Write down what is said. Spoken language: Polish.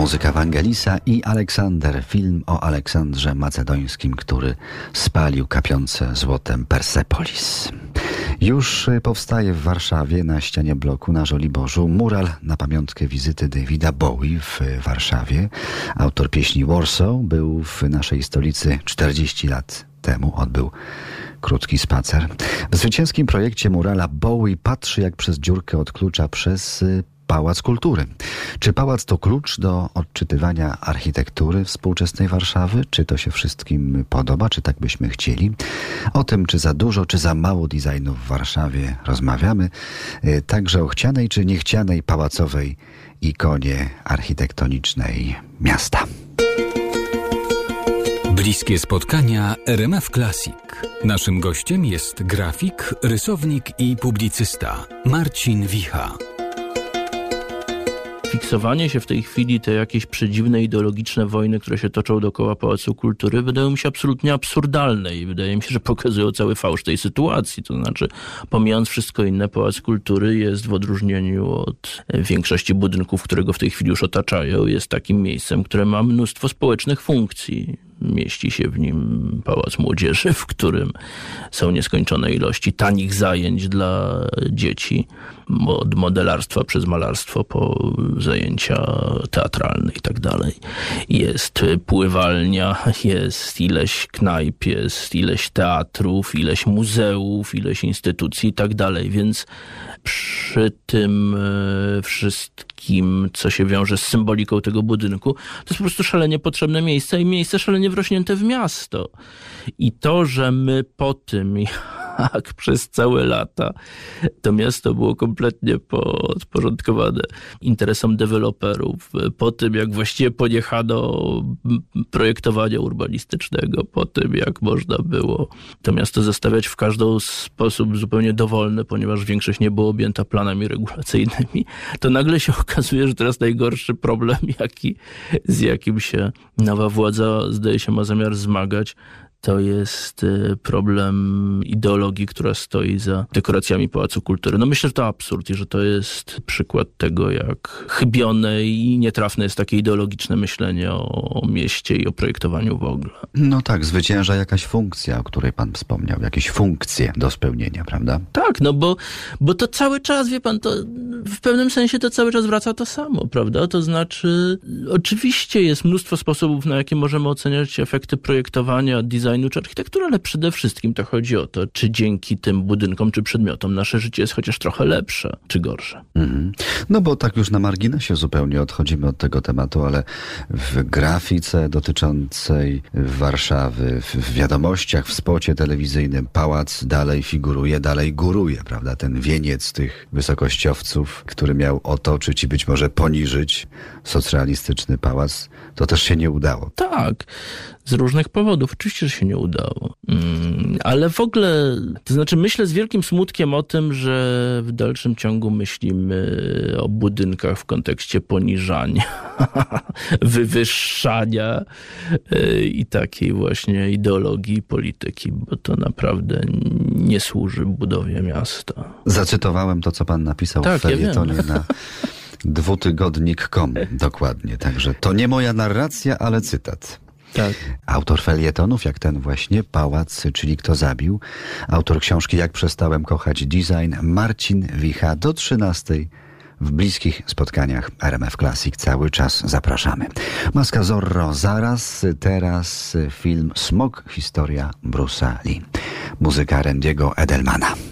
Muzyka Ewangelisa i Aleksander, film o Aleksandrze Macedońskim, który spalił kapiące złotem Persepolis. Już powstaje w Warszawie na ścianie bloku na Żoliborzu mural na pamiątkę wizyty Davida Bowie w Warszawie. Autor pieśni Warsaw był w naszej stolicy 40 lat temu, odbył krótki spacer. W zwycięskim projekcie murala Bowie patrzy jak przez dziurkę od klucza przez Pałac Kultury. Czy pałac to klucz do odczytywania architektury współczesnej Warszawy? Czy to się wszystkim podoba? Czy tak byśmy chcieli? O tym, czy za dużo, czy za mało designu w Warszawie rozmawiamy. Y, także o chcianej czy niechcianej pałacowej ikonie architektonicznej miasta. Bliskie spotkania RMF Classic. Naszym gościem jest grafik, rysownik i publicysta Marcin Wicha fiksowanie się w tej chwili, te jakieś przedziwne ideologiczne wojny, które się toczą dookoła Pałacu Kultury, wydają mi się absolutnie absurdalne i wydaje mi się, że pokazują cały fałsz tej sytuacji. To znaczy, pomijając wszystko inne, Pałac Kultury jest w odróżnieniu od większości budynków, które go w tej chwili już otaczają, jest takim miejscem, które ma mnóstwo społecznych funkcji mieści się w nim Pałac Młodzieży, w którym są nieskończone ilości tanich zajęć dla dzieci, od modelarstwa przez malarstwo po zajęcia teatralne i tak dalej. Jest pływalnia, jest ileś knajp, jest ileś teatrów, ileś muzeów, ileś instytucji i tak dalej, więc przy tym e, wszystkim, co się wiąże z symboliką tego budynku, to jest po prostu szalenie potrzebne miejsce i miejsce szalenie wrośnięte w miasto. I to, że my po tym, jak przez całe lata. To miasto było kompletnie podporządkowane interesom deweloperów, po tym, jak właściwie poniechano projektowania urbanistycznego, po tym, jak można było to miasto zostawiać w każdy sposób zupełnie dowolny, ponieważ większość nie było objęta planami regulacyjnymi, to nagle się okazuje, że teraz najgorszy problem, jaki, z jakim się nowa władza zdaje się ma zamiar zmagać, to jest y, problem ideologii, która stoi za dekoracjami Pałacu Kultury. No myślę, że to absurd i że to jest przykład tego, jak chybione i nietrafne jest takie ideologiczne myślenie o, mieście i o projektowaniu w ogóle. No tak, zwycięża jakaś funkcja, o której pan wspomniał, jakieś funkcje do spełnienia, prawda? Tak, no bo, bo to cały czas, wie pan, to w pewnym sensie to cały czas wraca to samo, prawda? To znaczy, oczywiście jest mnóstwo sposobów, na jakie możemy oceniać efekty projektowania, designu, designu czy architektury, ale przede wszystkim to chodzi o to, czy dzięki tym budynkom czy przedmiotom nasze życie jest chociaż trochę lepsze czy gorsze. Mhm. No bo tak już na marginesie zupełnie odchodzimy od tego tematu, ale w grafice dotyczącej Warszawy, w wiadomościach, w spocie telewizyjnym pałac dalej figuruje, dalej góruje, prawda? Ten wieniec tych wysokościowców, który miał otoczyć i być może poniżyć socrealistyczny pałac, to też się nie udało. Tak, z różnych powodów. Oczywiście, że się nie udało. Mm, ale w ogóle, to znaczy myślę z wielkim smutkiem o tym, że w dalszym ciągu myślimy o budynkach w kontekście poniżania, wywyższania y, i takiej właśnie ideologii polityki, bo to naprawdę nie służy budowie miasta. Zacytowałem to, co pan napisał tak, w felietonie ja na dwutygodnik.com. Dokładnie, także to nie moja narracja, ale cytat. Tak. Autor felietonów, jak ten właśnie, Pałac, czyli Kto zabił. Autor książki Jak przestałem kochać design, Marcin Wicha do 13 w bliskich spotkaniach RMF Classic cały czas zapraszamy. Maska Zorro zaraz, teraz film Smog, historia Bruce'a Lee. Muzyka Randiego Edelmana.